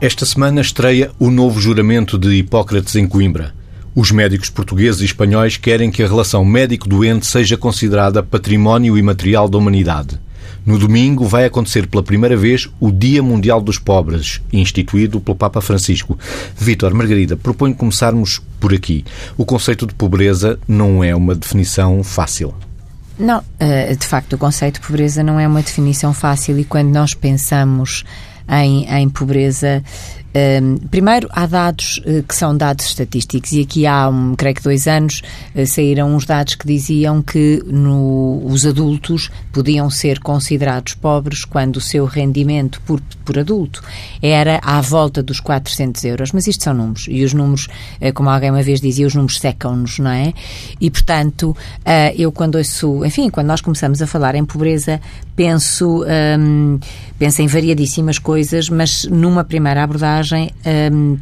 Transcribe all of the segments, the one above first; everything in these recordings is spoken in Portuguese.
Esta semana estreia o novo juramento de Hipócrates em Coimbra. Os médicos portugueses e espanhóis querem que a relação médico-doente seja considerada património imaterial da humanidade. No domingo vai acontecer pela primeira vez o Dia Mundial dos Pobres, instituído pelo Papa Francisco. Vítor, Margarida, proponho começarmos por aqui. O conceito de pobreza não é uma definição fácil. Não, eh, de facto, o conceito de pobreza não é uma definição fácil e quando nós pensamos em, em pobreza. Primeiro, há dados uh, que são dados estatísticos, e aqui há, um, creio que dois anos, uh, saíram uns dados que diziam que no, os adultos podiam ser considerados pobres quando o seu rendimento por, por adulto era à volta dos 400 euros. Mas isto são números, e os números, uh, como alguém uma vez dizia, os números secam-nos, não é? E, portanto, eu quando ouço, enfim, quando nós começamos a falar em pobreza, penso, penso em variadíssimas coisas, mas numa primeira abordagem um,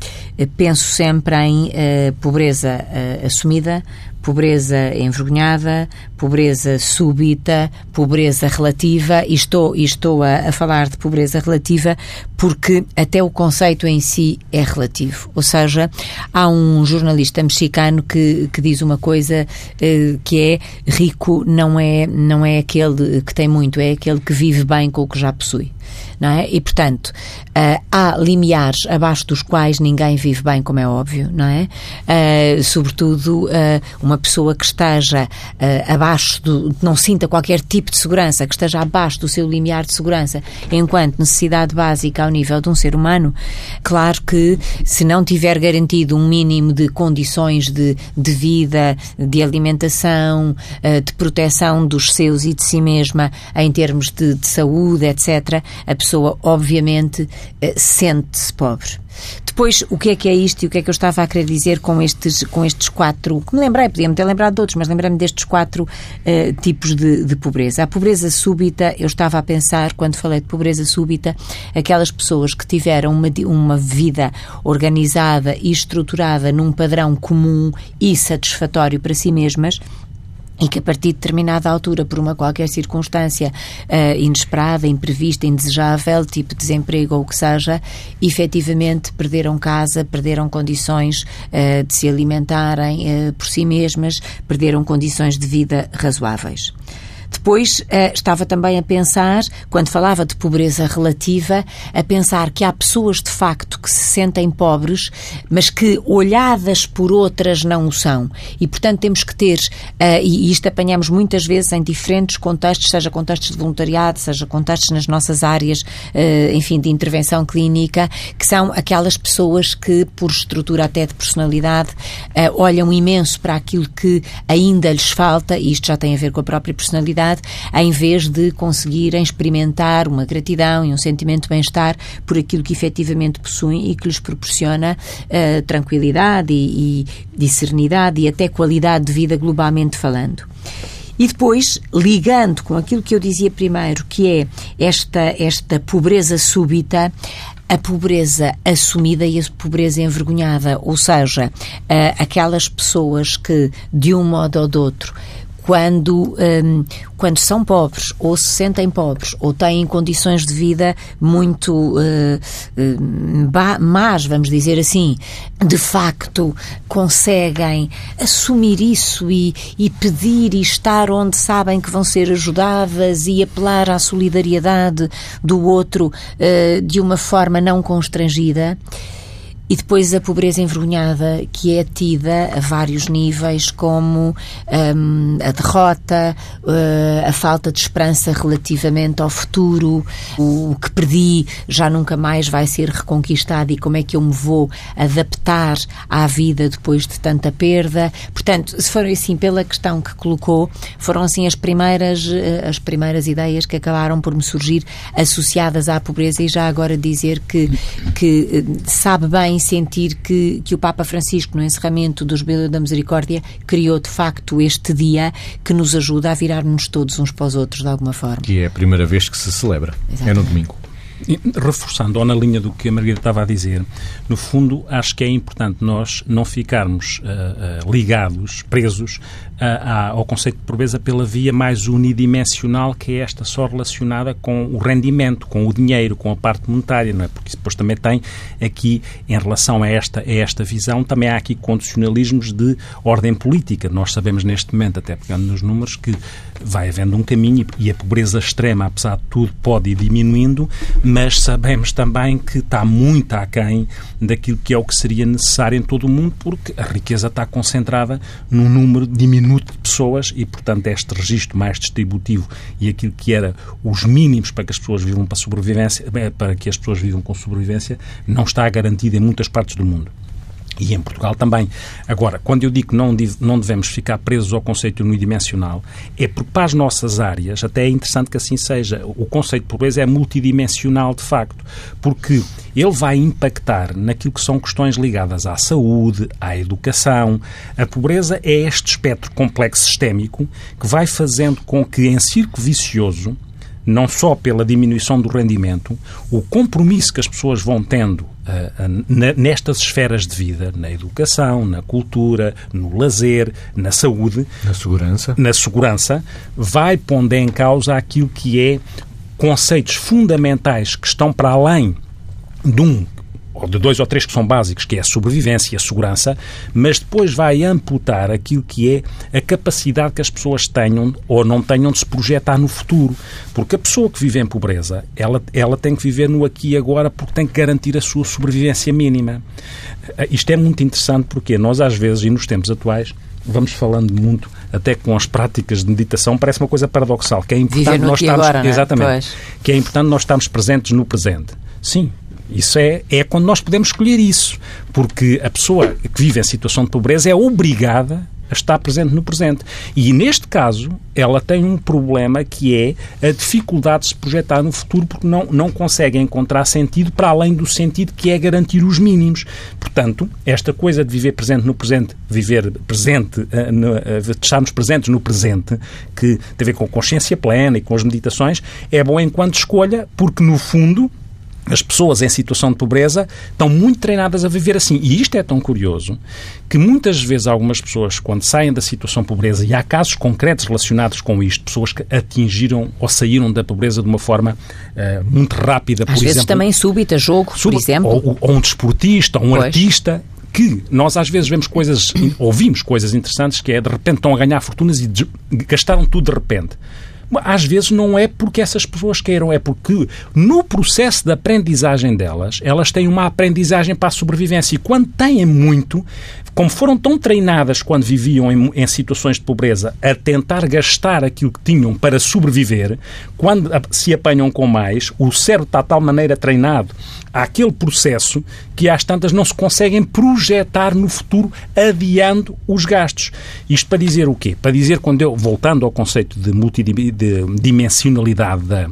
penso sempre em uh, pobreza uh, assumida, pobreza envergonhada, pobreza súbita, pobreza relativa, e estou, e estou a, a, falar de pobreza relativa porque até o conceito em si é relativo. Ou seja, há um jornalista mexicano que, que diz uma coisa eh, que é rico não é, não é aquele que tem muito, é aquele que vive bem com o que já possui não é? E, portanto, uh, há limiares abaixo dos quais ninguém vive bem, como é óbvio, não é? Uh, sobretudo, uh, uma pessoa que esteja abaixo, do, não sinta qualquer tipo de segurança, que esteja abaixo do seu limiar de segurança, enquanto necessidade básica ao nível de um ser humano, claro que se não tiver garantido um mínimo de condições de, de vida, de alimentação, de proteção dos seus e de si mesma em termos de, de saúde, etc., a pessoa, obviamente, eh, sente-se pobre. Depois, o que é que é isto e o que é que eu estava a querer dizer com estes, com estes quatro, que me lembrei, podia-me ter lembrado de outros, mas lembrei-me destes quatro uh, tipos de, de, pobreza. A pobreza súbita, eu estava a pensar, quando falei de pobreza súbita, aquelas pessoas que tiveram uma, uma vida organizada e estruturada num padrão comum e satisfatório para si mesmas, e que a partir de determinada altura, por uma qualquer circunstância uh, inesperada, imprevista, indesejável, tipo desemprego ou o que seja, efetivamente perderam casa, perderam condições uh, de se alimentarem uh, por si mesmas, perderam condições de vida razoáveis. Depois uh, estava também a pensar, quando falava de pobreza relativa, a pensar que há pessoas de facto que se sentem pobres, mas que olhadas por outras não o são. E portanto temos que ter, uh, e isto apanhamos muitas vezes em diferentes contextos, seja contextos de voluntariado, seja contextos nas nossas áreas, uh, enfim, de intervenção clínica, que são aquelas pessoas que, por estrutura até de personalidade, olham imenso para aquilo que ainda lhes falta, e isto já tem a ver com a própria personalidade em vez de conseguirem experimentar uma gratidão e um sentimento de bem-estar por aquilo que efetivamente possuem e que lhes proporciona uh, tranquilidade e, e, e serenidade e até qualidade de vida globalmente falando. E depois, ligando com aquilo que eu dizia primeiro, que é esta, esta pobreza súbita, a pobreza assumida e a pobreza envergonhada, ou seja, uh, aquelas pessoas que, de um modo ou de outro, quando, um, quando são pobres, ou se sentem pobres, ou têm condições de vida muito uh, uh, más, vamos dizer assim, de facto conseguem assumir isso e, e pedir e estar onde sabem que vão ser ajudadas e apelar à solidariedade do outro uh, de uma forma não constrangida. E depois a pobreza envergonhada, que é tida a vários níveis como um, a derrota, uh, a falta de esperança relativamente ao futuro, o, o, que perdi já nunca mais vai ser reconquistado e como é que eu me vou adaptar à vida depois de tanta perda. Portanto, se for assim pela questão que colocou, foram assim as primeiras, uh, as primeiras ideias que acabaram por me surgir associadas à pobreza e já agora dizer que, que uh, sabe bem em sentir que, que o Papa Francisco, no encerramento do Jubileu da Misericórdia, criou de facto este dia que nos ajuda a virar-nos todos uns para os outros de alguma forma. Que é a primeira vez que se celebra. Exatamente. É no domingo. Reforçando, ou na linha do que a Margarida estava a dizer, no fundo, acho que é importante nós não ficarmos uh, uh, ligados, presos ao conceito de pobreza pela via mais unidimensional, que é esta só relacionada com o rendimento, com o dinheiro, com a parte monetária, não é? Porque depois também tem aqui, em relação a esta, a esta visão, também há aqui condicionalismos de ordem política. Nós sabemos neste momento, até pegando nos números, que vai havendo um caminho e a pobreza extrema, apesar de tudo, pode ir diminuindo, mas sabemos também que está muito aquém daquilo que é o que seria necessário em todo o mundo, porque a riqueza está concentrada num número diminuído minuto de pessoas e, portanto, este registro mais distributivo e aquilo que era os mínimos para que as pessoas vivam para sobrevivência, eh, para que as pessoas vivam com sobrevivência, não está garantido em muitas partes do mundo. E em Portugal também. Agora, quando eu digo que não, não devemos ficar presos ao conceito unidimensional, é porque para as nossas áreas, até é interessante que assim seja, o conceito de pobreza é multidimensional de facto, porque ele vai impactar naquilo que são questões ligadas à saúde, à educação. A pobreza é este espectro complexo sistémico que vai fazendo com que, em círculo vicioso, não só pela diminuição do rendimento, o compromisso que as pessoas vão tendo uh, nestas esferas de vida, na educação, na cultura, no lazer, na saúde, na segurança, na segurança, vai pondo em causa aquilo que é conceitos fundamentais que estão para além de um ou de dois ou três que são básicos, que é a sobrevivência e a segurança, mas depois vai amputar aquilo que é a capacidade que as pessoas tenham ou não tenham de se projetar no futuro. Porque a pessoa que vive em pobreza, ela, ela tem que viver no aqui e agora porque tem que garantir a sua sobrevivência mínima. Eh, isto é muito interessante porque nós, às vezes, e nos tempos atuais, vamos falando muito, até com as práticas de meditação, parece uma coisa paradoxal, que é importante nós estarmos, agora, é? exatamente, que é importante nós estarmos presentes no presente. Sim, isso é, é quando nós podemos escolher isso. Porque a pessoa que vive em situação de pobreza é obrigada a estar presente no presente. E neste caso, ela tem um problema que é a dificuldade de se projetar no futuro porque não, não consegue encontrar sentido para além do sentido que é garantir os mínimos. Portanto, esta coisa de viver presente no presente, viver presente, uh, no, uh, estarmos presentes no presente, que tem a ver com consciência plena e com as meditações, é bom enquanto escolha, porque no fundo as pessoas em situação de pobreza estão muito treinadas a viver assim. E isto é tão curioso que muitas vezes algumas pessoas, quando saem da situação de pobreza, e há casos concretos relacionados com isto, pessoas que atingiram ou saíram da pobreza de uma forma uh, muito rápida, por Às exemplo. vezes também súbita, jogo, por exemplo. Ou, ou um desportista, ou um pois. artista que nós às vezes vemos coisas, ouvimos coisas interessantes que é de repente estão a ganhar fortunas e gastaram tudo de repente às vezes não é porque essas pessoas queiram, é porque no processo de aprendizagem delas, elas têm uma aprendizagem para a sobrevivência. E quando têm muito, como foram tão treinadas quando viviam em, em, situações de pobreza a tentar gastar aquilo que tinham para sobreviver, quando se apanham com mais, o cérebro está de tal maneira treinado àquele processo que às tantas não se conseguem projetar no futuro adiando os gastos. Isto para dizer o quê? Para dizer, quando eu, voltando ao conceito de multidimensionalidade da,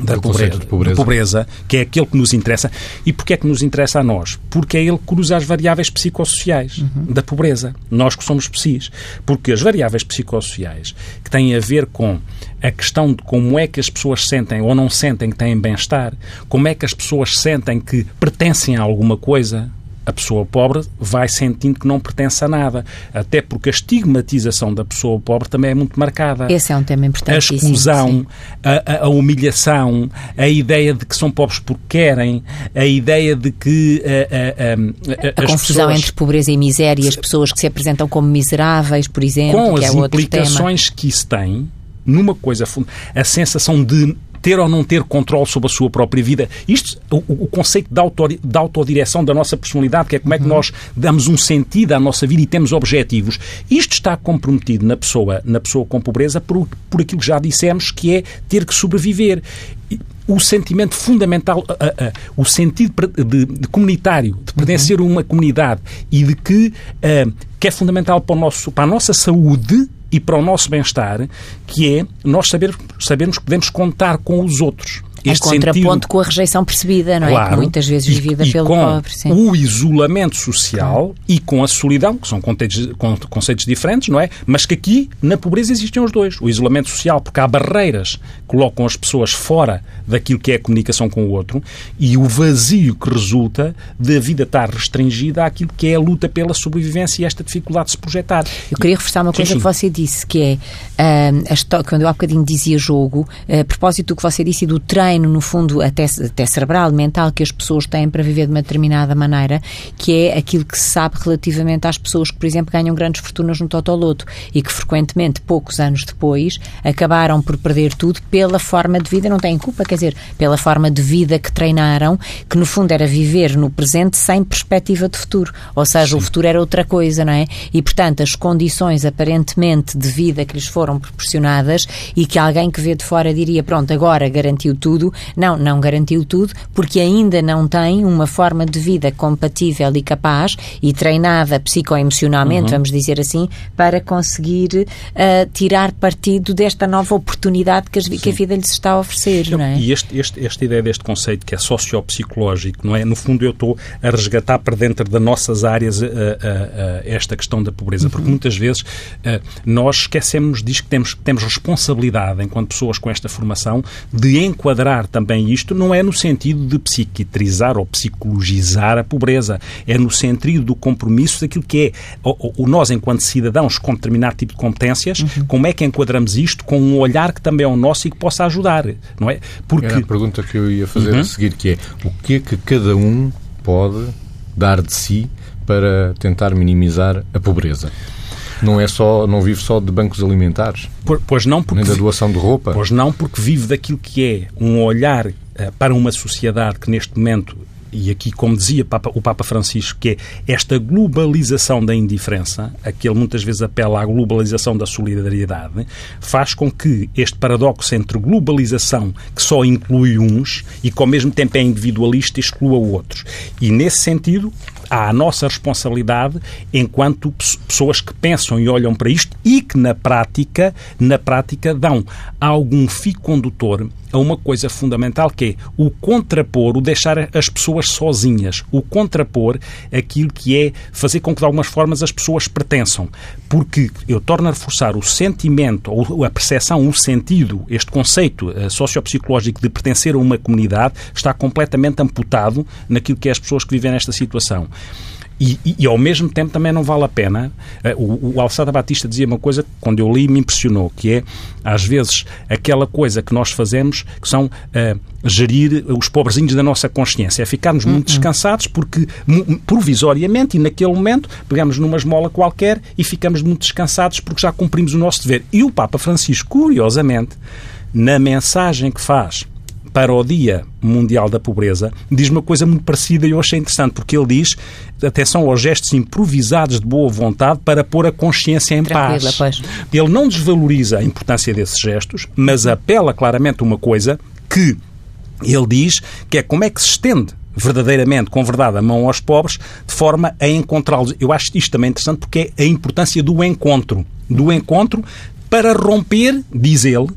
da pobreza, pobreza. pobreza, que é aquele que nos interessa. E porquê é que nos interessa a nós? Porque é ele que cruza as variáveis psicossociais uhum. da pobreza. Nós que somos psis. Porque as variáveis psicossociais que têm a ver com a questão de como é que as pessoas sentem ou não sentem que têm bem-estar, como é que as pessoas sentem que pertencem a alguma coisa, a pessoa pobre vai sentindo que não pertence a nada. Até porque a estigmatização da pessoa pobre também é muito marcada. Esse é um tema importante. A exclusão, a, a, humilhação, a ideia de que são pobres porque querem, a ideia de que. A, a, a confusão pessoas, entre pobreza e miséria, as pessoas que se apresentam como miseráveis, por exemplo, com que é as implicações que isso tem numa coisa a sensação de ter ou não ter controle sobre a sua própria vida. Isto, o, o conceito de, autor, de autodireção da nossa personalidade, que é como é que uhum. nós damos um sentido à nossa vida e temos objetivos. Isto está comprometido na pessoa, na pessoa com pobreza por, por aquilo que já dissemos, que é ter que sobreviver o sentimento fundamental, o sentido de, de, comunitário, de pertencer uhum. a uma comunidade e de que, uh, que é fundamental para, nosso, para a nossa saúde e para o nosso bem-estar, que é nós saber, sabermos que podemos contar com os outros. Em contraponto sentido... com a rejeição percebida, não claro, é? Que muitas vezes vivida e, pelo com pobre. Sim. O isolamento social e com a solidão, que são conceitos, conceitos diferentes, não é? Mas que aqui, na pobreza, existem os dois. O isolamento social, porque há barreiras que colocam as pessoas fora daquilo que é a comunicação com o outro, e o vazio que resulta da vida estar restringida àquilo que é a luta pela sobrevivência e esta dificuldade de se projetar. Eu queria reforçar uma coisa sim, sim. que você disse, que é, uh, quando eu há bocadinho dizia jogo, a propósito do que você disse e do treino, no fundo, até, até cerebral, mental, que as pessoas têm para viver de uma determinada maneira, que é aquilo que se sabe relativamente às pessoas que, por exemplo, ganham grandes fortunas no Totoloto e que frequentemente, poucos anos depois, acabaram por perder tudo pela forma de vida, não têm culpa, quer dizer, pela forma de vida que treinaram, que no fundo era viver no presente sem perspectiva de futuro. Ou seja, Sim. o futuro era outra coisa, não é? E, portanto, as condições aparentemente de vida que lhes foram proporcionadas e que alguém que vê de fora diria, pronto, agora garantiu tudo. Não, não garantiu tudo, porque ainda não tem uma forma de vida compatível e capaz e treinada psicoemocionalmente, uhum. vamos dizer assim, para conseguir uh, tirar partido desta nova oportunidade que, as, que, a vida lhes está a oferecer, não, não é? E este, este, esta ideia deste conceito que é sociopsicológico, não é? No fundo, eu estou a resgatar para dentro das nossas áreas uh, uh, esta questão da pobreza, porque uhum. muitas vezes nós esquecemos disso que temos, temos responsabilidade, enquanto pessoas com esta formação, de enquadrar também isto, não é no sentido de psiquiatrizar ou psicologizar a pobreza, é no sentido do compromisso daquilo que é o, o nós, enquanto cidadãos, com determinado tipo de competências, uhum. como é que enquadramos isto com um olhar que também é o nosso e que possa ajudar, não é? Porque... Era a pergunta que eu ia fazer uhum. a seguir, que é o que é que cada um pode dar de si para tentar minimizar a pobreza? Não é só, não vive só de bancos alimentares. Pois não, porque nem da doação de roupa. Pois não, porque vive daquilo que é um olhar uh, para uma sociedade que neste momento e aqui, como dizia Papa, o Papa Francisco, que é esta globalização da indiferença, a que ele muitas vezes apela à globalização da solidariedade, faz com que este paradoxo entre globalização, que só inclui uns, e que ao mesmo tempo é individualista, exclua outros. E nesse sentido, a nossa responsabilidade enquanto pessoas que pensam e olham para isto e que na prática, na prática dão algum fio condutor a uma coisa fundamental que é o contrapor, o deixar as pessoas sozinhas, o contrapor aquilo que é fazer com que de algumas formas as pessoas pertençam. Porque eu torno a reforçar o sentimento, ou a percepção, o sentido, este conceito uh, sociopsicológico de pertencer a uma comunidade está completamente amputado naquilo que é as pessoas que vivem nesta situação. E, e, e, ao mesmo tempo também não vale a pena. Eh, o, o Alçada Batista dizia uma coisa que, quando eu li, me impressionou, que é, às vezes, aquela coisa que nós fazemos, que são uh, gerir os pobrezinhos da nossa consciência. É ficarmos muito uhum. descansados porque, provisoriamente e naquele momento, pegamos numa esmola qualquer e ficamos muito descansados porque já cumprimos o nosso dever. E o Papa Francisco, curiosamente, na mensagem que faz para o Dia Mundial da Pobreza, diz uma coisa muito parecida e eu achei interessante, porque ele diz atenção aos gestos improvisados de boa vontade para pôr a consciência em Tranquila, paz. Pois. Ele não desvaloriza a importância desses gestos, mas apela claramente uma coisa que ele diz que é como é que se estende verdadeiramente, com verdade, a mão aos pobres, de forma a encontrá-los. Eu acho isto também interessante porque é a importância do encontro. Do encontro para romper, diz ele,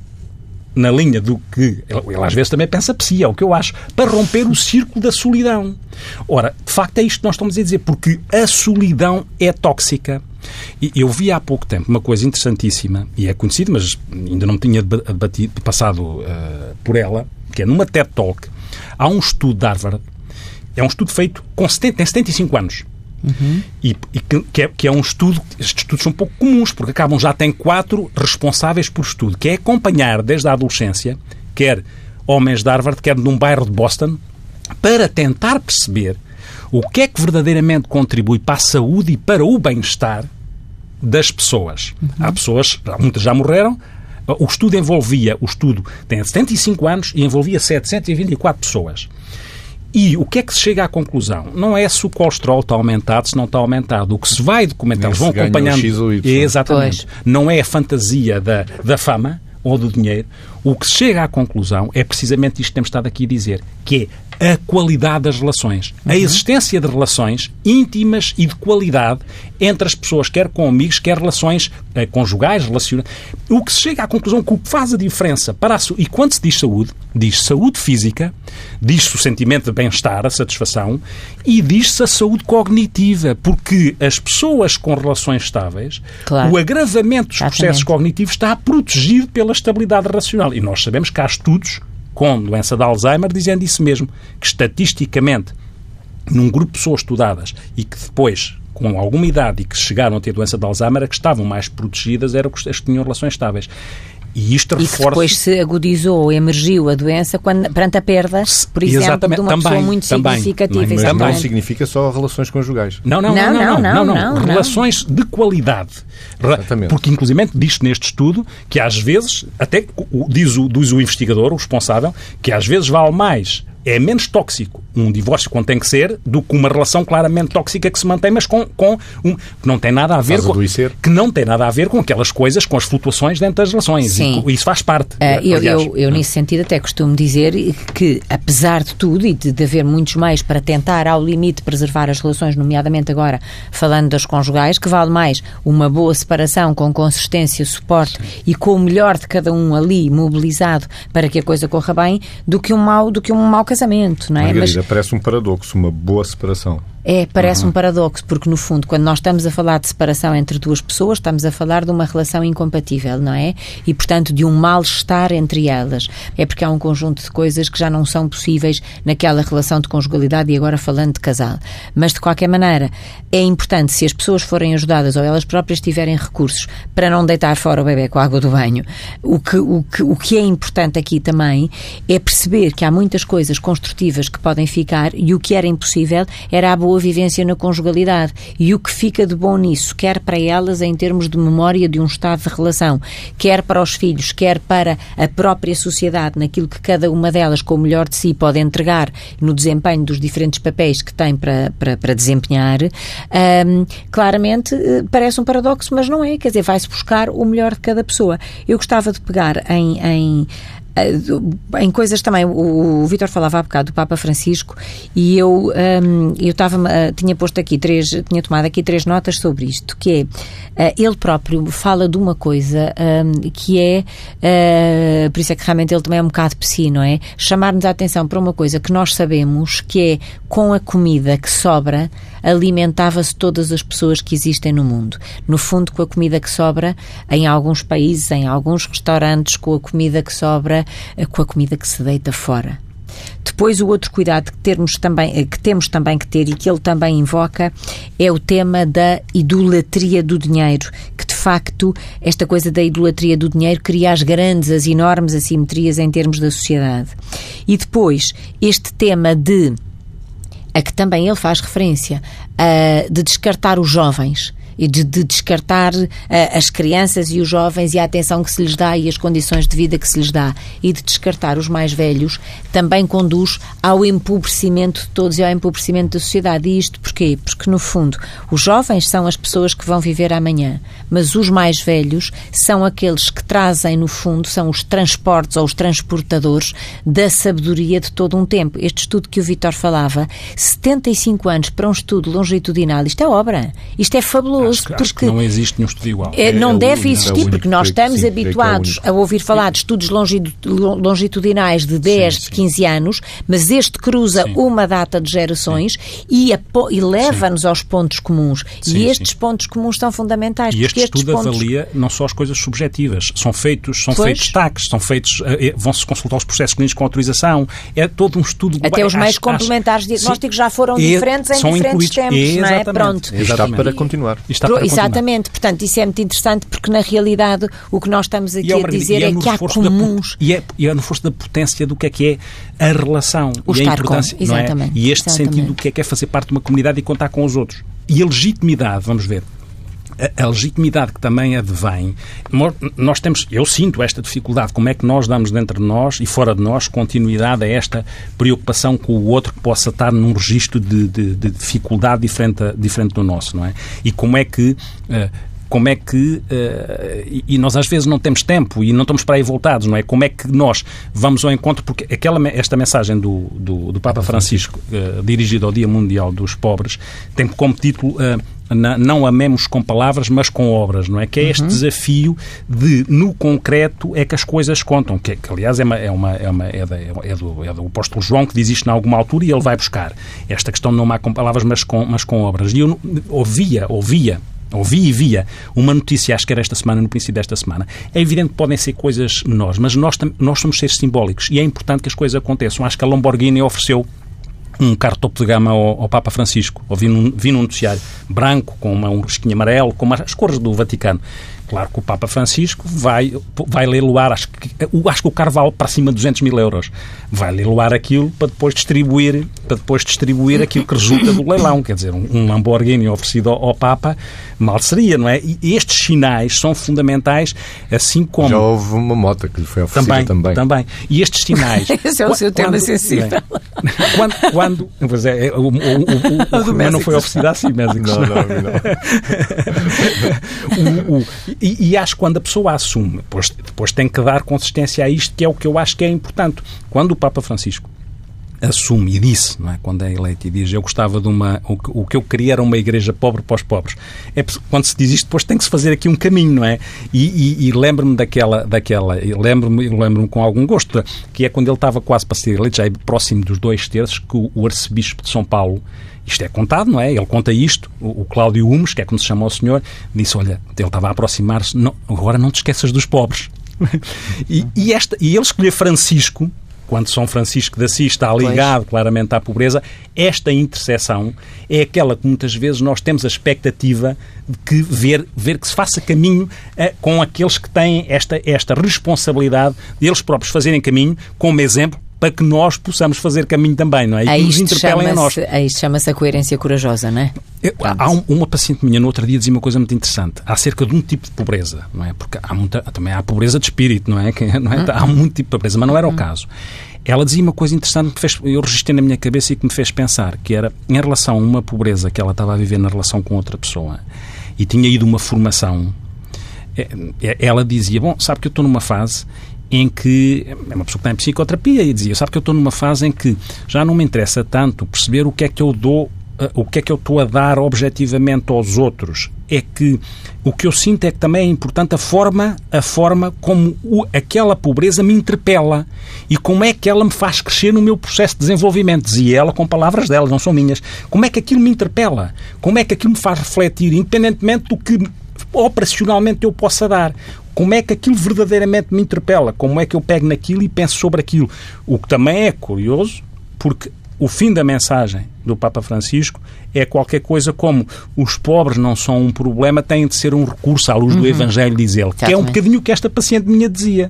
na linha do que ele às vezes também pensa psi, é o que eu acho, para romper o círculo da solidão. Ora, de facto é isto que nós estamos a dizer, porque a solidão é tóxica. E eu vi há pouco tempo uma coisa interessantíssima, e é conhecido, mas ainda não tinha debatido, passado uh, por ela, que é numa TED Talk, há um estudo de Harvard, é um estudo feito com 70, tem 75 anos, Uhum. E, e que, é, que, é, um estudo, estes estudos são pouco comuns, porque acabam já tem quatro responsáveis por estudo, que é acompanhar desde a adolescência, quer homens de Harvard, quer num bairro de Boston, para tentar perceber o que é que verdadeiramente contribui para a saúde e para o bem-estar das pessoas. Uhum. Há pessoas, muitas já morreram, o estudo envolvia, o estudo tem 75 anos e envolvia 724 pessoas. E o que é que se chega à conclusão? Não é se o colesterol está aumentado, se não está aumentado. O que se vai documentar, eles vão acompanhando. Exatamente. Pois. Não é a fantasia da, da fama ou do dinheiro. O que se chega à conclusão é precisamente isto que temos estado aqui a dizer, que é a qualidade das relações. Uhum. A existência de relações íntimas e de qualidade entre as pessoas, quer com amigos, quer relações eh, conjugais, relacionadas. O que se chega à conclusão que o que faz a diferença para a E quando se diz saúde, diz saúde física, diz-se o sentimento de bem-estar, a satisfação, e diz-se a saúde cognitiva, porque as pessoas com relações estáveis, claro. o agravamento dos Exatamente. processos cognitivos está protegido pela estabilidade racional. E nós sabemos que há estudos com doença de Alzheimer dizendo isso mesmo, que estatisticamente, num grupo de pessoas estudadas e que depois com alguma idade e que chegaram a ter doença de Alzheimer, que estavam mais protegidas eram as que tinham relações estáveis. E isto reforça... E que depois se agudizou ou emergiu a doença quando, perante a perda, por exemplo, Exatamente. de uma também, pessoa muito também. significativa. Mas não significa só relações conjugais. Não, não, não, não, não, não, não relações de qualidade. Exatamente. Porque, inclusive, diz neste estudo que às vezes, até diz o, diz o investigador, o responsável, que às vezes vale mais é menos tóxico um divórcio quando tem que ser do que uma relação claramente tóxica que se mantém, mas com, com um, que não tem nada a ver com que não tem nada a ver com aquelas coisas, com as flutuações dentro das relações. Sim. E, isso faz parte. Uh, eu, eu, eu, nesse sentido, até costumo dizer que, apesar de tudo e de, de haver muitos meios para tentar, ao limite, preservar as relações, nomeadamente agora falando das conjugais, que vale mais uma boa separação com consistência, suporte Sim. e com o melhor de cada um ali mobilizado para que a coisa corra bem, do que um mau, do que um mau casamento, não é? Margarida, Mas... parece um paradoxo, uma boa separação. É, parece uhum. um paradoxo, porque no fundo, quando nós estamos a falar de separação entre duas pessoas, estamos a falar de uma relação incompatível, não é? E, portanto, de um mal-estar entre elas. É porque há um conjunto de coisas que já não são possíveis naquela relação de conjugalidade e agora falando de casal. Mas, de qualquer maneira, é importante, se as pessoas forem ajudadas ou elas próprias tiverem recursos para não deitar fora o bebê com a água do banho, o que, o que, o que é importante aqui também é perceber que há muitas coisas construtivas que podem ficar e o que era impossível era a boa boa vivência na conjugalidade. E o que fica de bom nisso, quer para elas em termos de memória de um estado de relação, quer para os filhos, quer para a própria sociedade, naquilo que cada uma delas, com o melhor de si, pode entregar no desempenho dos diferentes papéis que tem para, para, para desempenhar, um, claramente eh, parece um paradoxo, mas não é. Quer dizer, vai-se buscar o melhor de cada pessoa. Eu gostava de pegar em, em em coisas também, o, o Vitor falava há bocado do Papa Francisco e eu, um, eu estava, uh, tinha posto aqui três, tinha tomado aqui três notas sobre isto, que é, uh, ele próprio fala de uma coisa um, que é, uh, por isso é que realmente ele também é um bocado psi, não é? Chamar-nos a atenção para uma coisa que nós sabemos que é com a comida que sobra, alimentava-se todas as pessoas que existem no mundo. No fundo, com a comida que sobra, em alguns países, em alguns restaurantes, com a comida que sobra, eh, com a comida que se deita fora. Depois, o outro cuidado que, termos também, eh, que temos também que ter e que ele também invoca é o tema da idolatria do dinheiro, que de facto esta coisa da idolatria do dinheiro cria as grandes, as enormes assimetrias em termos da sociedade. E depois, este tema de a que também ele faz referência, uh, de descartar os jovens e de, de descartar uh, as crianças e os jovens e a atenção que se lhes dá e as condições de vida que se lhes dá e de descartar os mais velhos também conduz ao empobrecimento de todos e ao empobrecimento da sociedade. E isto porquê? Porque, no fundo, os jovens são as pessoas que vão viver amanhã, mas os mais velhos são aqueles que trazem, no fundo, são os transportes ou os transportadores da sabedoria de todo um tempo. Este estudo que o Vitor falava, 75 anos para um estudo longitudinal, isto é obra, isto é fabuloso acho, porque acho que não existe nenhum estudo igual. É, não é deve existir, é porque nós estamos sim, é habituados é a ouvir falar de estudos longitudinais de 10, sim, sim. 15 anos, mas este cruza uma data de gerações e, e leva-nos aos pontos comuns. e estes pontos comuns são fundamentais. E este estudo pontos... avalia não só as coisas subjetivas, são feitos, são feitos taques, são feitos, eh, eh, vão-se consultar os processos clínicos com autorização, é todo um estudo... Até os meios complementares de diagnóstico já foram diferentes em diferentes tempos, não é? Pronto. Está para continuar está para Exatamente, portanto, isso é muito interessante porque na realidade o que nós estamos aqui é, a dizer é, é que há comuns. E é, e é no forço da potência do que é que é a relação o e a importância. Com, exatamente, é? E este exatamente. sentido do que é que é fazer parte de uma comunidade e contar com os outros. E a legitimidade, vamos ver, a, legitimidade que também advém, nós temos, eu sinto esta dificuldade, como é que nós damos dentro de nós e fora de nós continuidade a esta preocupação com o outro que possa estar num registro de, de, de dificuldade diferente, diferente do nosso, não é? E como é que uh, como é que, uh, e, nós às vezes não temos tempo e não estamos para aí voltados, não é? Como é que nós vamos ao encontro, porque aquela, esta mensagem do, do, do Papa Francisco, uh, dirigida ao Dia Mundial dos Pobres, tem como título uh, não amemos com palavras, mas com obras, não é? Que é este uhum. desafio de, no concreto, é que as coisas contam, que, que aliás é, uma, é, uma, é, uma, é, da, é, do, é do apóstolo João que diz isto em alguma altura e ele vai buscar esta questão de não amar com palavras, mas com, mas com obras. E eu ouvia, ouvia ouvi e via uma notícia, acho que era esta semana, no princípio desta semana. É evidente que podem ser coisas menores, mas nós, nós somos seres simbólicos e é importante que as coisas aconteçam. Acho que a Lamborghini ofereceu um carro topo de gama ao, ao Papa Francisco. Ouvi num, vi num noticiário branco, com uma, um risquinho amarelo, com as cores do Vaticano. Claro que o Papa Francisco vai, vai leiloar, acho que, acho que o carro vale para cima de 200 mil euros. Vai leiloar aquilo para depois distribuir, para depois distribuir aquilo que resulta do leilão. Quer dizer, um, Lamborghini oferecido ao, ao, Papa, mal seria, não é? E estes sinais são fundamentais, assim como... Já houve uma moto que lhe foi oferecida também. Também, também. E estes sinais... Esse é o seu tema sensível. Quando... quando pois é, o, o, o, o, o não foi oferecido assim, Mésico. Não, não, não. o, e, e, acho que quando a pessoa assume, depois, depois tem que dar consistência a isto, que é o que eu acho que é importante. Quando o Papa Francisco assume e disse, não é, quando é eleito, e diz eu gostava de uma. O que, o que eu queria era uma igreja pobre para os pobres. É, quando se diz isto, depois tem que se fazer aqui um caminho, não é? E, e, e lembro-me daquela. daquela lembro-me lembro com algum gosto, que é quando ele estava quase para ser eleito, já é próximo dos dois terços, que o, o arcebispo de São Paulo isto é contado, não é? Ele conta isto. O, Cláudio Humes, que é como se chama o senhor, disse: Olha, ele estava a aproximar-se, agora não te esqueças dos pobres. e, e, esta, e ele escolheu Francisco, quando São Francisco de Assis está ligado pois. claramente à pobreza, esta interseção é aquela que muitas vezes nós temos a expectativa de que ver, ver que se faça caminho eh, com aqueles que têm esta, esta responsabilidade de eles próprios fazerem caminho, como exemplo, para que nós possamos fazer caminho também, não é? E que nos interpelem a nós. A isto chama-se a coerência corajosa, não é? Eu, há um, uma paciente minha no outro dia dizia uma coisa muito interessante acerca de um tipo de pobreza, não é? Porque há muita, também há pobreza de espírito, não é? Que, não é? Hum. Há muito tipo de pobreza, mas não era o hum. caso. Ela dizia uma coisa interessante que fez, eu registrei na minha cabeça e que me fez pensar, que era em relação a uma pobreza que ela estava a viver na relação com outra pessoa e tinha ido uma formação, é, é, ela dizia, bom, sabe que eu estou numa fase em que é uma pessoa que está em psicoterapia e dizia, sabe que eu estou numa fase em que já não me interessa tanto perceber o que é que eu dou, eh, o que é que eu estou a dar objetivamente aos outros. É que o que eu sinto é que também é importante a forma, a forma como o, aquela pobreza me interpela e como é que ela me faz crescer no meu processo de desenvolvimento. Dizia ela com palavras dela, não são minhas. Como é que aquilo me interpela? Como é que aquilo me faz refletir, independentemente do que operacionalmente eu possa dar. Como é que aquilo verdadeiramente me interpela? Como é que eu pego naquilo e penso sobre aquilo? O que também é curioso, porque o fim da mensagem do Papa Francisco é qualquer coisa como os pobres não são um problema, têm de ser um recurso à luz uhum. do Evangelho, diz ele. Que é um bocadinho o que esta paciente minha dizia.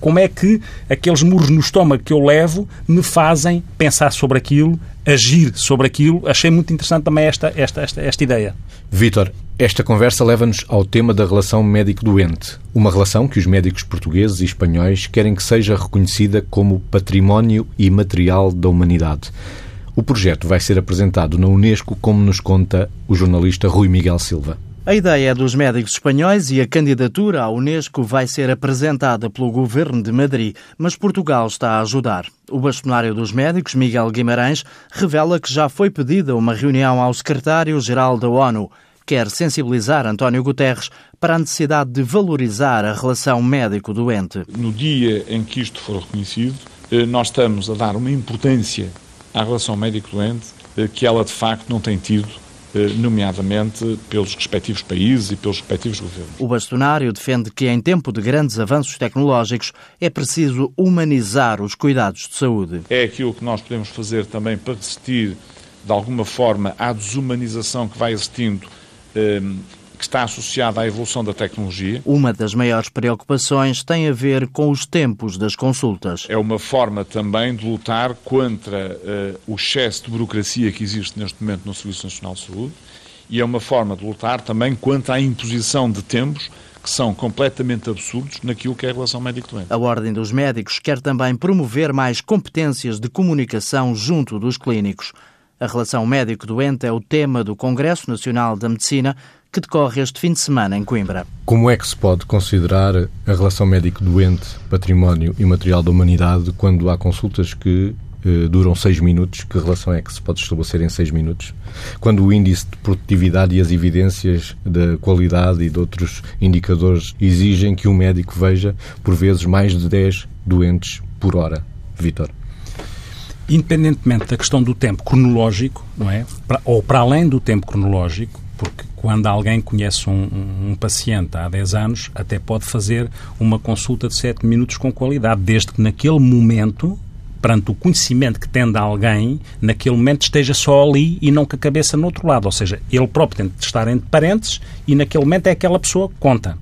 Como é que aqueles muros no estômago que eu levo me fazem pensar sobre aquilo, agir sobre aquilo? Achei muito interessante também esta, esta, esta, esta ideia. Vítor, esta conversa leva-nos ao tema da relação médico-doente. Uma relação que os médicos portugueses e espanhóis querem que seja reconhecida como património imaterial da humanidade. O projeto vai ser apresentado na Unesco, como nos conta o jornalista Rui Miguel Silva. A ideia é dos médicos espanhóis e a candidatura à Unesco vai ser apresentada pelo governo de Madrid, mas Portugal está a ajudar. O bastonário dos médicos, Miguel Guimarães, revela que já foi pedida uma reunião ao secretário-geral da ONU. Quer sensibilizar António Guterres para a necessidade de valorizar a relação médico-doente. No dia em que isto for reconhecido, eh, nós estamos a dar uma importância à relação médico-doente eh, que ela de facto não tem tido nomeadamente pelos respectivos países e pelos respectivos governos. O bastonário defende que, em tempo de grandes avanços tecnológicos, é preciso humanizar os cuidados de saúde. É aquilo que nós podemos fazer também para resistir, de alguma forma, à desumanização que vai existindo eh, que está associada à evolução da tecnologia. Uma das maiores preocupações tem a ver com os tempos das consultas. É uma forma também de lutar contra uh, o excesso de burocracia que existe neste momento no Serviço Nacional de Saúde e é uma forma de lutar também contra a imposição de tempos que são completamente absurdos naquilo que é a relação médico-doente. A Ordem dos Médicos quer também promover mais competências de comunicação junto dos clínicos. A relação médico-doente é o tema do Congresso Nacional da Medicina, que decorre este fim de semana em Coimbra. Como é que se pode considerar a relação médico-doente, património e material da humanidade quando há consultas que eh, duram seis minutos? Que relação é que se pode estabelecer em seis minutos? Quando o índice de produtividade e as evidências da qualidade e de outros indicadores exigem que um médico veja, por vezes, mais de 10 doentes por hora. Vitor independentemente da questão do tempo cronológico, não é? ou para além do tempo cronológico, porque quando alguém conhece um, um, paciente há 10 anos, até pode fazer uma consulta de 7 minutos com qualidade, desde que naquele momento, perante o conhecimento que tem de alguém, naquele momento esteja só ali e não com a cabeça no outro lado. Ou seja, ele próprio tem de estar entre parentes e naquele momento é aquela pessoa que conta.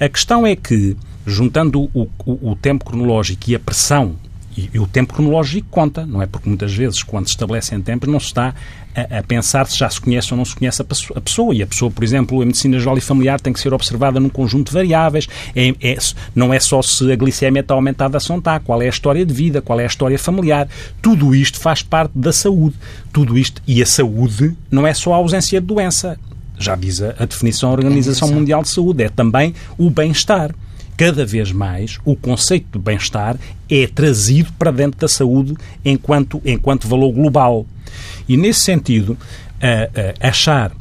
A questão é que, juntando o, o, o tempo cronológico e a pressão e, e, o tempo cronológico conta, não é? Porque muitas vezes, quando se estabelecem tempos, não se está a, a, pensar se já se conhece ou não se conhece a, pessoa. E a pessoa, por exemplo, a medicina geral e familiar tem que ser observada num conjunto de variáveis. É, é, não é só se a glicemia está aumentada, se não está. Qual é a história de vida, qual é a história familiar. Tudo isto faz parte da saúde. Tudo isto. E a saúde não é só a ausência de doença. Já diz a, a definição da Organização Mundial de Saúde. É também o bem-estar cada vez mais o conceito de bem-estar é trazido para dentro da saúde enquanto, enquanto valor global. E nesse sentido, achar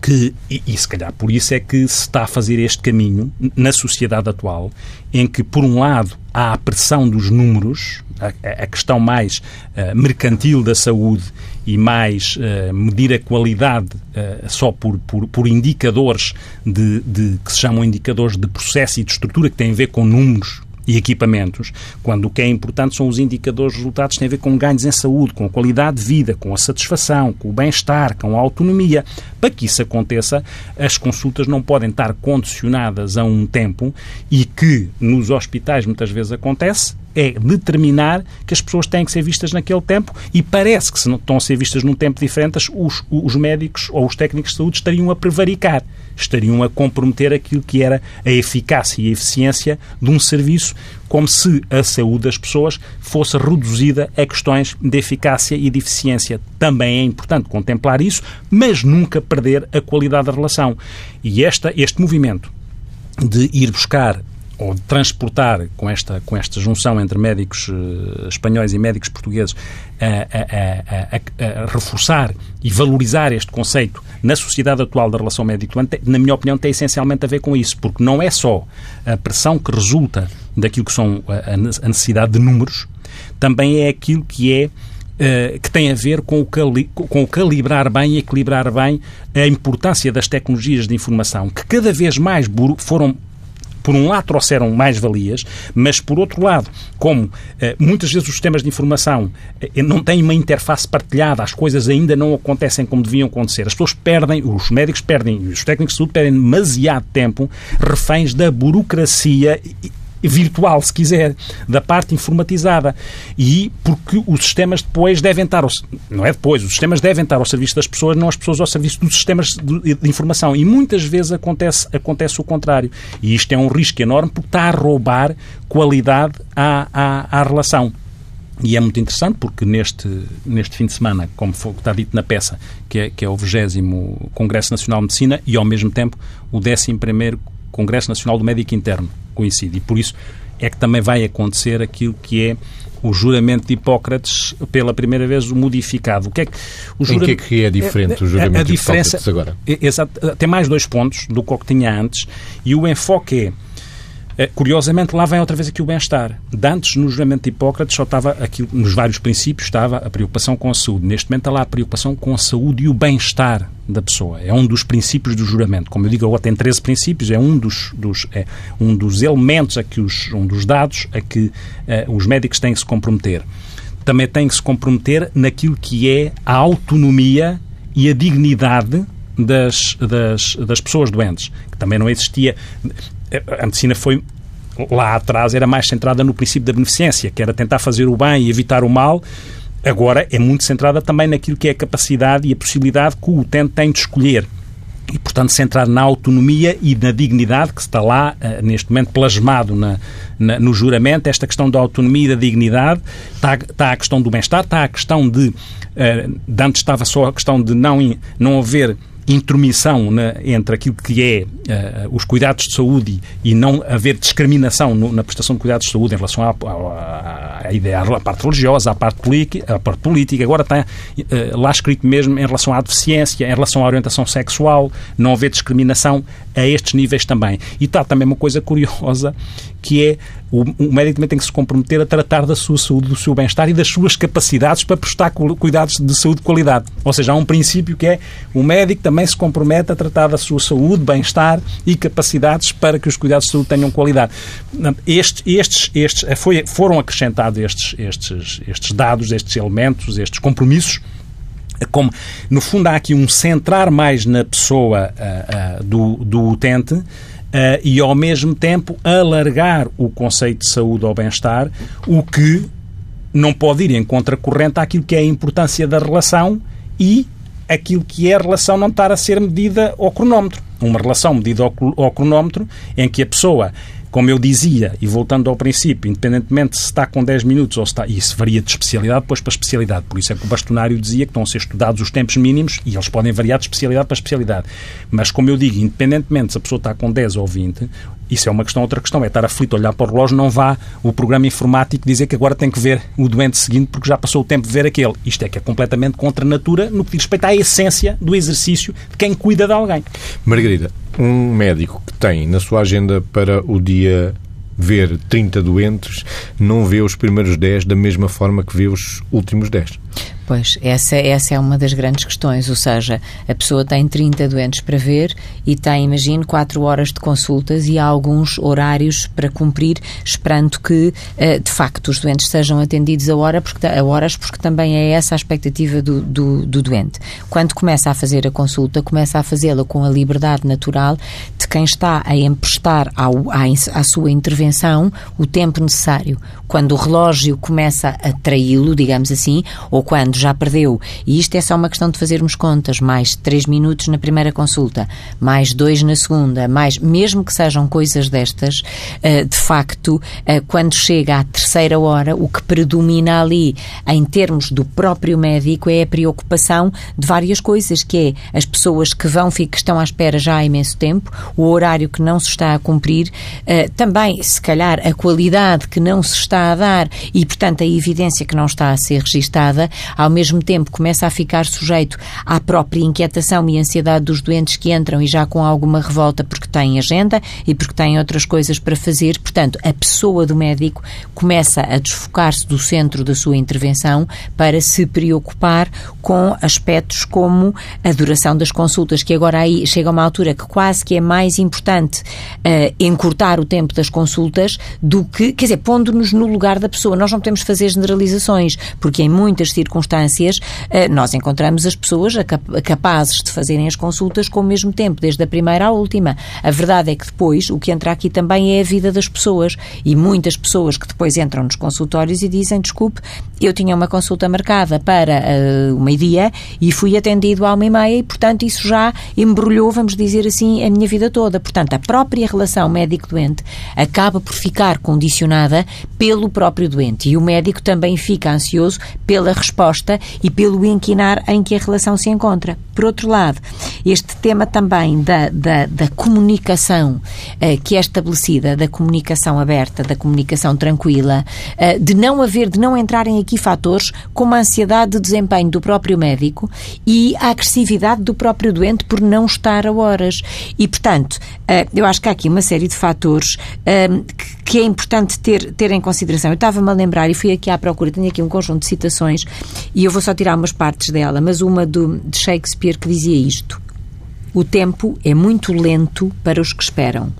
que, e, e, se calhar por isso é que se está a fazer este caminho na sociedade atual, em que, por um lado, há a pressão dos números, a, questão mais uh, mercantil da saúde e mais uh, medir a qualidade uh, só por, por, por indicadores de, de, que se chamam indicadores de processo e de estrutura que têm a ver com números e equipamentos, quando o que é importante são os indicadores de resultados que têm a ver com ganhos em saúde, com a qualidade de vida, com a satisfação, com o bem-estar, com a autonomia. Para que isso aconteça, as consultas não podem estar condicionadas a um tempo e que nos hospitais muitas vezes acontece, é determinar que as pessoas têm que ser vistas naquele tempo e parece que se não estão a ser vistas num tempo diferente, os, os médicos ou os técnicos de saúde estariam a prevaricar, estariam a comprometer aquilo que era a eficácia e a eficiência de um serviço, como se a saúde das pessoas fosse reduzida a questões de eficácia e de eficiência. Também é importante contemplar isso, mas nunca perder a qualidade da relação. E esta, este movimento de ir buscar ou de transportar com esta, com esta junção entre médicos uh, espanhóis e médicos portugueses a, a, a, a, reforçar e valorizar este conceito na sociedade atual da relação médico-doente, na minha opinião, tem essencialmente a ver com isso, porque não é só a pressão que resulta daquilo que são a, necessidade de números, também é aquilo que é Uh, que tem a ver com o, com o calibrar bem e equilibrar bem a importância das tecnologias de informação, que cada vez mais foram por um lado, trouxeram mais-valias, mas, por outro lado, como eh, muitas vezes os sistemas de informação eh, não têm uma interface partilhada, as coisas ainda não acontecem como deviam acontecer, as pessoas perdem, os médicos perdem, os técnicos de saúde perdem demasiado tempo reféns da burocracia virtual, se quiser, da parte informatizada. E porque os sistemas depois devem estar, não é depois, os sistemas devem estar ao serviço das pessoas, não as pessoas ao serviço dos sistemas de, de informação. E muitas vezes acontece, acontece o contrário. E isto é um risco enorme porque está a roubar qualidade à, à, à relação. E é muito interessante porque neste, neste fim de semana, como foi, está dito na peça, que é, que é o 20 Congresso Nacional de Medicina e, ao mesmo tempo, o 11 Congresso Nacional do Médico Interno coincide. E por isso é que também vai acontecer aquilo que é o juramento de Hipócrates pela primeira vez modificado. O que é que o. Em que é que é diferente o juramento a, a diferença, de Hipócrates agora? É, exato, tem mais dois pontos do que o que tinha antes e o enfoque é curiosamente, lá vem outra vez aqui o bem-estar. Antes, no juramento de Hipócrates, só estava aqui, nos vários princípios, estava a preocupação com a saúde. Neste momento, está lá a preocupação com a saúde e o bem-estar da pessoa. É um dos princípios do juramento. Como eu digo, agora tem 13 princípios, é um dos, dos, é um dos elementos, a que os, um dos dados a que uh, os médicos têm que se comprometer. Também têm que se comprometer naquilo que é a autonomia e a dignidade das, das, das pessoas doentes, que também não existia a medicina foi lá atrás era mais centrada no princípio da beneficência, que era tentar fazer o bem e evitar o mal. Agora é muito centrada também naquilo que é a capacidade e a possibilidade que o utente tem de escolher. E, portanto, centrar na autonomia e na dignidade que está lá, uh, neste momento, plasmado na, na, no juramento, esta questão da autonomia e da dignidade, está, está a questão do bem-estar, está a questão de, uh, de antes estava só a questão de não, não haver intromissão na, entre aquilo que é uh, os cuidados de saúde e, não haver discriminação no, na prestação de cuidados de saúde em relação à, à, à ideia, à parte religiosa, à parte, política, à parte política. Agora está uh, lá escrito mesmo em relação à deficiência, em relação à orientação sexual, não haver discriminação a estes níveis também. E está também uma coisa curiosa que é o, o médico também tem que se comprometer a tratar da sua saúde, do seu bem-estar e das suas capacidades para prestar cuidados de saúde de qualidade. Ou seja, há um princípio que é o médico também se compromete a tratar da sua saúde, bem-estar e capacidades para que os cuidados de saúde tenham qualidade. Estes, estes, estes, eh, foi, foram acrescentados estes, estes, estes dados, estes elementos, estes compromissos como, no fundo, há aqui um centrar mais na pessoa uh, uh, do, do utente e, ao mesmo tempo, alargar o conceito de saúde ao bem-estar, o que não pode ir em contracorrente àquilo que é a importância da relação e aquilo que é a relação não estar a ser medida ao cronómetro. Uma relação medida ao cronómetro em que a pessoa como eu dizia, e voltando ao princípio, independentemente se está com 10 minutos ou se está. Isso varia de especialidade depois para especialidade. Por isso é que o bastonário dizia que estão a ser estudados os tempos mínimos e eles podem variar de especialidade para especialidade. Mas, como eu digo, independentemente se a pessoa está com 10 ou 20, isso é uma questão. Outra questão é estar aflito, olhar para o relógio, não vá o programa informático dizer que agora tem que ver o doente seguinte porque já passou o tempo de ver aquele. Isto é que é completamente contra a natura no que diz respeito à essência do exercício de quem cuida de alguém. Margarida, um médico que tem na sua agenda para o dia ver 30 doentes, não vê os primeiros 10 da mesma forma que vê os últimos 10. Pois, essa, essa é uma das grandes questões, ou seja, a pessoa tem 30 doentes para ver e tem, imagino, 4 horas de consultas e há alguns horários para cumprir, esperando que, eh, de facto, os doentes sejam atendidos a, hora porque, a horas, porque também é essa a expectativa do, do, do doente. Quando começa a fazer a consulta, começa a fazê-la com a liberdade natural de quem está a emprestar ao, à, à sua intervenção o tempo necessário. Quando o relógio começa a traí-lo, digamos assim, ou quando já perdeu, e isto é só uma questão de fazermos contas, mais 3 minutos na primeira consulta, mais 2 na segunda, mais, mesmo que sejam coisas destas, eh, de facto, eh, quando chega à terceira hora, o que predomina ali, em termos do próprio médico, é a preocupação de várias coisas, que é as pessoas que vão, que estão à espera já há imenso tempo, o horário que não se está a cumprir, eh, também, se calhar, a qualidade que não se está a dar e, portanto, a evidência que não está a ser registada, ao mesmo tempo começa a ficar sujeito à própria inquietação e ansiedade dos doentes que entram e já com alguma revolta porque têm agenda e porque têm outras coisas para fazer. Portanto, a pessoa do médico começa a desfocar-se do centro da sua intervenção para se preocupar com aspectos como a duração das consultas, que agora aí chega a uma altura que quase que é mais importante uh, encurtar o tempo das consultas do que, quer dizer, pondo-nos no lugar da pessoa. Nós não podemos fazer generalizações, porque em muitas circunstâncias circunstâncias, eh, nós encontramos as pessoas capazes de fazerem as consultas com o mesmo tempo, desde a primeira à última. A verdade é que depois o que entra aqui também é a vida das pessoas e muitas pessoas que depois entram nos consultórios e dizem: desculpe, eu tinha uma consulta marcada para uh, o meio-dia e fui atendido à uma e meia e, portanto, isso já embrulhou, vamos dizer assim, a minha vida toda. Portanto, a própria relação médico-doente acaba por ficar condicionada pelo próprio doente e o médico também fica ansioso pela resposta resposta e pelo inquinar em que a relação se encontra. Por outro lado, este tema também da, da, da comunicação eh, que é estabelecida, da comunicação aberta, da comunicação tranquila, eh, de não haver, de não entrarem aqui fatores como a ansiedade de desempenho do próprio médico e a agressividade do próprio doente por não estar a horas. E, portanto, eh, eu acho que há aqui uma série de fatores que, que, é importante ter, ter em consideração. Eu estava-me a lembrar e fui aqui à procura, tenho aqui um conjunto de citações e eu vou só tirar umas partes dela, mas uma do, de Shakespeare que dizia isto. O tempo é muito lento para os que esperam,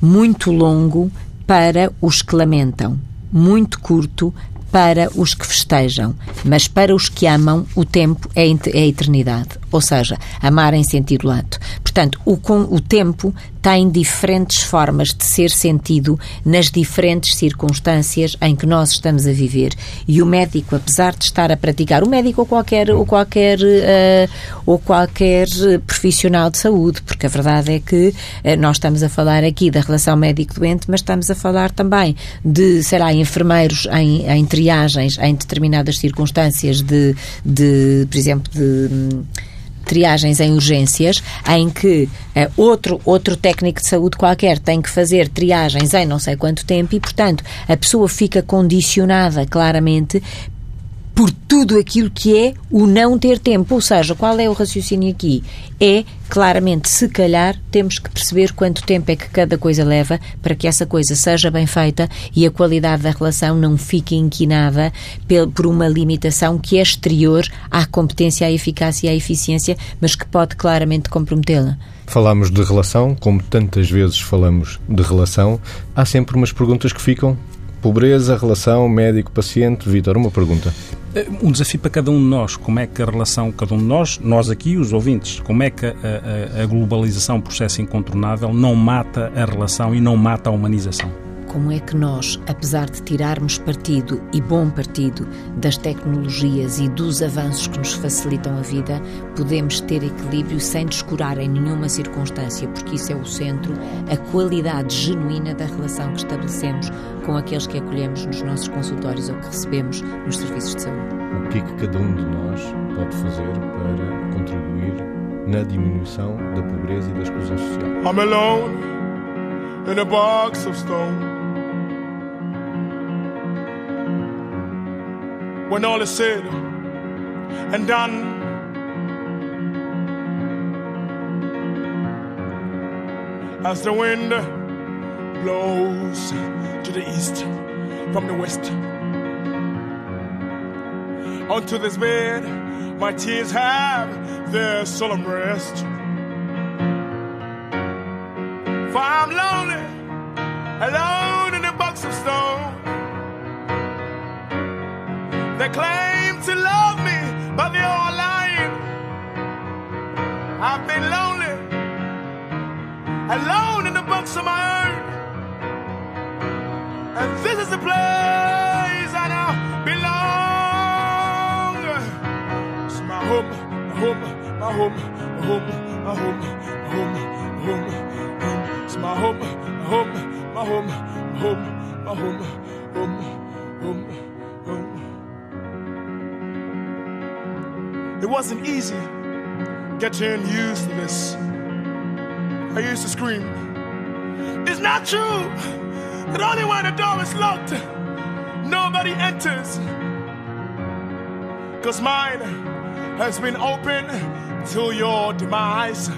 muito longo para os que lamentam, muito curto para os que festejam, mas para os que amam, o tempo é, é a eternidade. Ou seja, amar em sentido lato. Portanto, o, com, o tempo tem diferentes formas de ser sentido nas diferentes circunstâncias em que nós estamos a viver. E o médico, apesar de estar a praticar, o médico ou qualquer, ou qualquer, uh, ou qualquer profissional de saúde, porque a verdade é que uh, nós estamos a falar aqui da relação médico-doente, mas estamos a falar também de, sei lá, enfermeiros em, em triagens, em determinadas circunstâncias de, de por exemplo, de triagens em urgências, em que uh, outro, outro técnico de saúde qualquer tem que fazer triagens em não sei quanto tempo e, portanto, a pessoa fica condicionada claramente por tudo aquilo que é o não ter tempo. Ou seja, qual é o raciocínio aqui? É, claramente, se calhar, temos que perceber quanto tempo é que cada coisa leva para que essa coisa seja bem feita e a qualidade da relação não fique inquinada por uma limitação que é exterior à competência, à eficácia e à eficiência, mas que pode claramente comprometê-la. Falamos de relação, como tantas vezes falamos de relação, há sempre umas perguntas que ficam Pobreza, relação médico-paciente. Vítor, uma pergunta. Eh, um desafio para cada um de nós. Como é que a relação, cada um de nós, nós aqui, os ouvintes, como é que a, a, a globalização, processo incontornável, não mata a relação e não mata a humanização? como é que nós, apesar de tirarmos partido e bom partido das tecnologias e dos avanços que nos facilitam a vida, podemos ter equilíbrio sem descurar em nenhuma circunstância, porque isso é o centro, a qualidade genuína da relação que estabelecemos com aqueles que acolhemos nos nossos consultórios ou que recebemos nos serviços de saúde. O que é que cada um de nós pode fazer para contribuir na diminuição da pobreza e da exclusão social? I'm alone in a box of stone. when all is said and done. As the wind blows to the east from the west. Onto this bed, my tears have their solemn rest. For I'm lonely, alone in a box of stone. They claim to love me, but they're all lying. I've been lonely, alone in the box of my own. And this is the place I now belong. It's my home, my home, my home, my home, my home, my home, my home, home. It's my home, my home, my home, my home, my home, home, home. It wasn't easy getting used to this. I used to scream, It's not true that only when the door is locked, nobody enters. Cause mine has been open till your demise.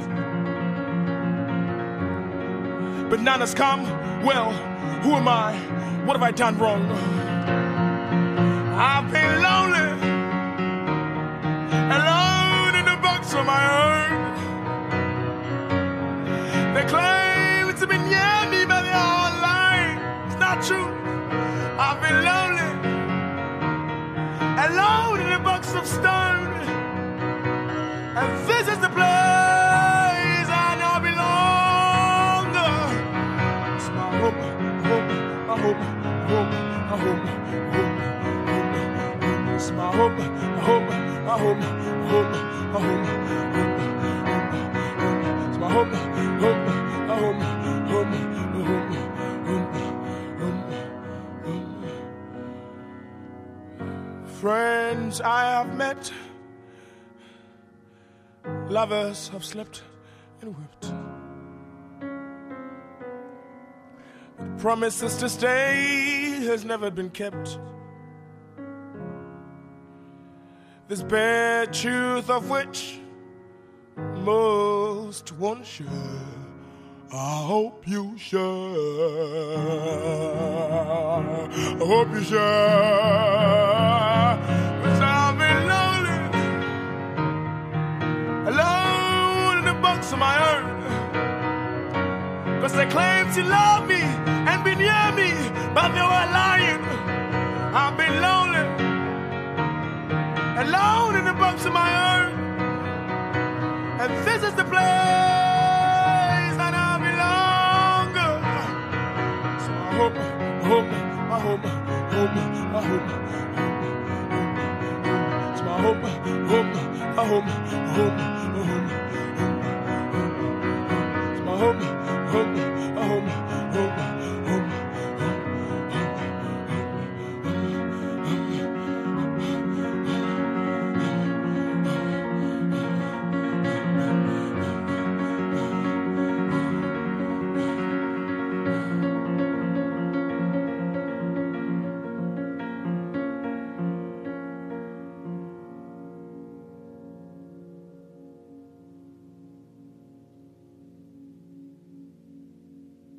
But none has come. Well, who am I? What have I done wrong? I've been lonely alone in the box on my own. They claim to be near not true. I've been lonely, alone in a box of stone. And this is the place I now belong. It's my home, home, my home, home, my home, home, home. It's my home, home my home, home, my home, home, home. It's my home, home, my home, Friends I have met, lovers have slept and wept. Promises to stay has never been kept. this bare truth of which most won't share. I hope you share. I hope you share. Cause they claimed to love me and be near me, but they were lying. I've been lonely, alone in the box of my own. And this is the place that I belong. So I hope, I hope, I hope, I hope, I hope. home. hope. So home, hope, I hope, I.